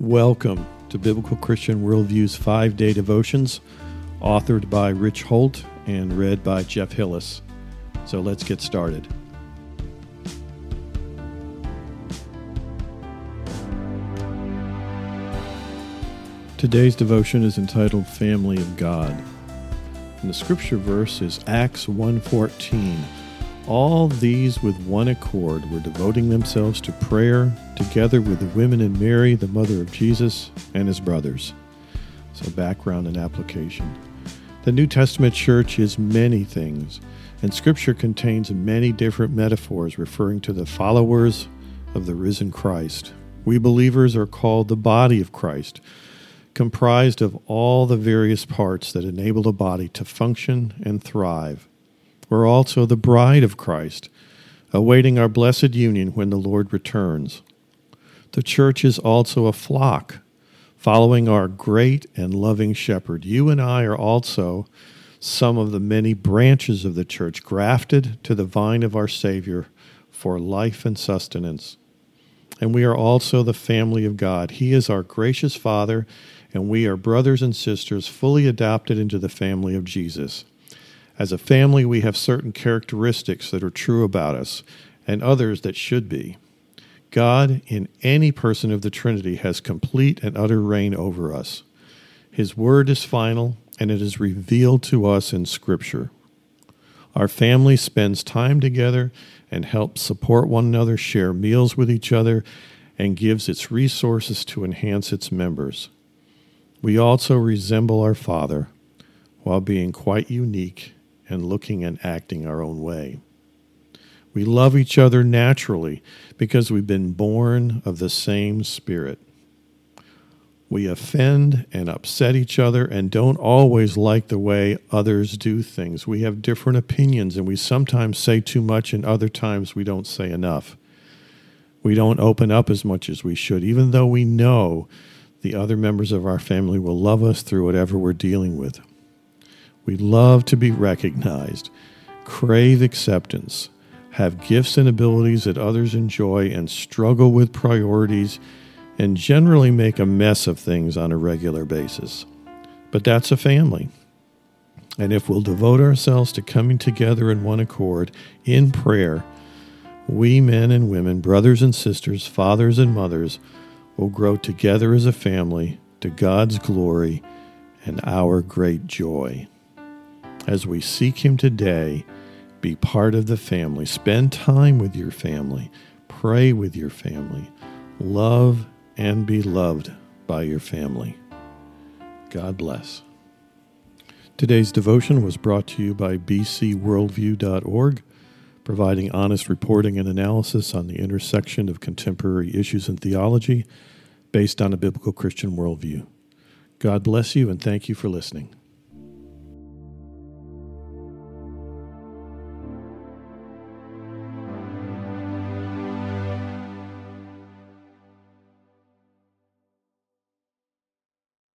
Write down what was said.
Welcome to Biblical Christian Worldview's five day devotions, authored by Rich Holt and read by Jeff Hillis. So let's get started. Today's devotion is entitled Family of God. And the scripture verse is Acts 1:14 all these with one accord were devoting themselves to prayer, together with the women and Mary, the mother of Jesus, and his brothers. So, background and application. The New Testament church is many things, and Scripture contains many different metaphors referring to the followers of the risen Christ. We believers are called the body of Christ, comprised of all the various parts that enable the body to function and thrive. We're also the bride of Christ, awaiting our blessed union when the Lord returns. The church is also a flock, following our great and loving shepherd. You and I are also some of the many branches of the church, grafted to the vine of our Savior for life and sustenance. And we are also the family of God. He is our gracious Father, and we are brothers and sisters fully adopted into the family of Jesus. As a family, we have certain characteristics that are true about us and others that should be. God, in any person of the Trinity, has complete and utter reign over us. His word is final, and it is revealed to us in Scripture. Our family spends time together and helps support one another, share meals with each other, and gives its resources to enhance its members. We also resemble our Father while being quite unique and looking and acting our own way. We love each other naturally because we've been born of the same Spirit. We offend and upset each other and don't always like the way others do things. We have different opinions and we sometimes say too much and other times we don't say enough. We don't open up as much as we should, even though we know the other members of our family will love us through whatever we're dealing with. We love to be recognized, crave acceptance, have gifts and abilities that others enjoy, and struggle with priorities, and generally make a mess of things on a regular basis. But that's a family. And if we'll devote ourselves to coming together in one accord in prayer, we men and women, brothers and sisters, fathers and mothers, will grow together as a family to God's glory and our great joy as we seek Him today, be part of the family. Spend time with your family. Pray with your family. Love and be loved by your family. God bless. Today's devotion was brought to you by bcworldview.org, providing honest reporting and analysis on the intersection of contemporary issues in theology based on a biblical Christian worldview. God bless you and thank you for listening.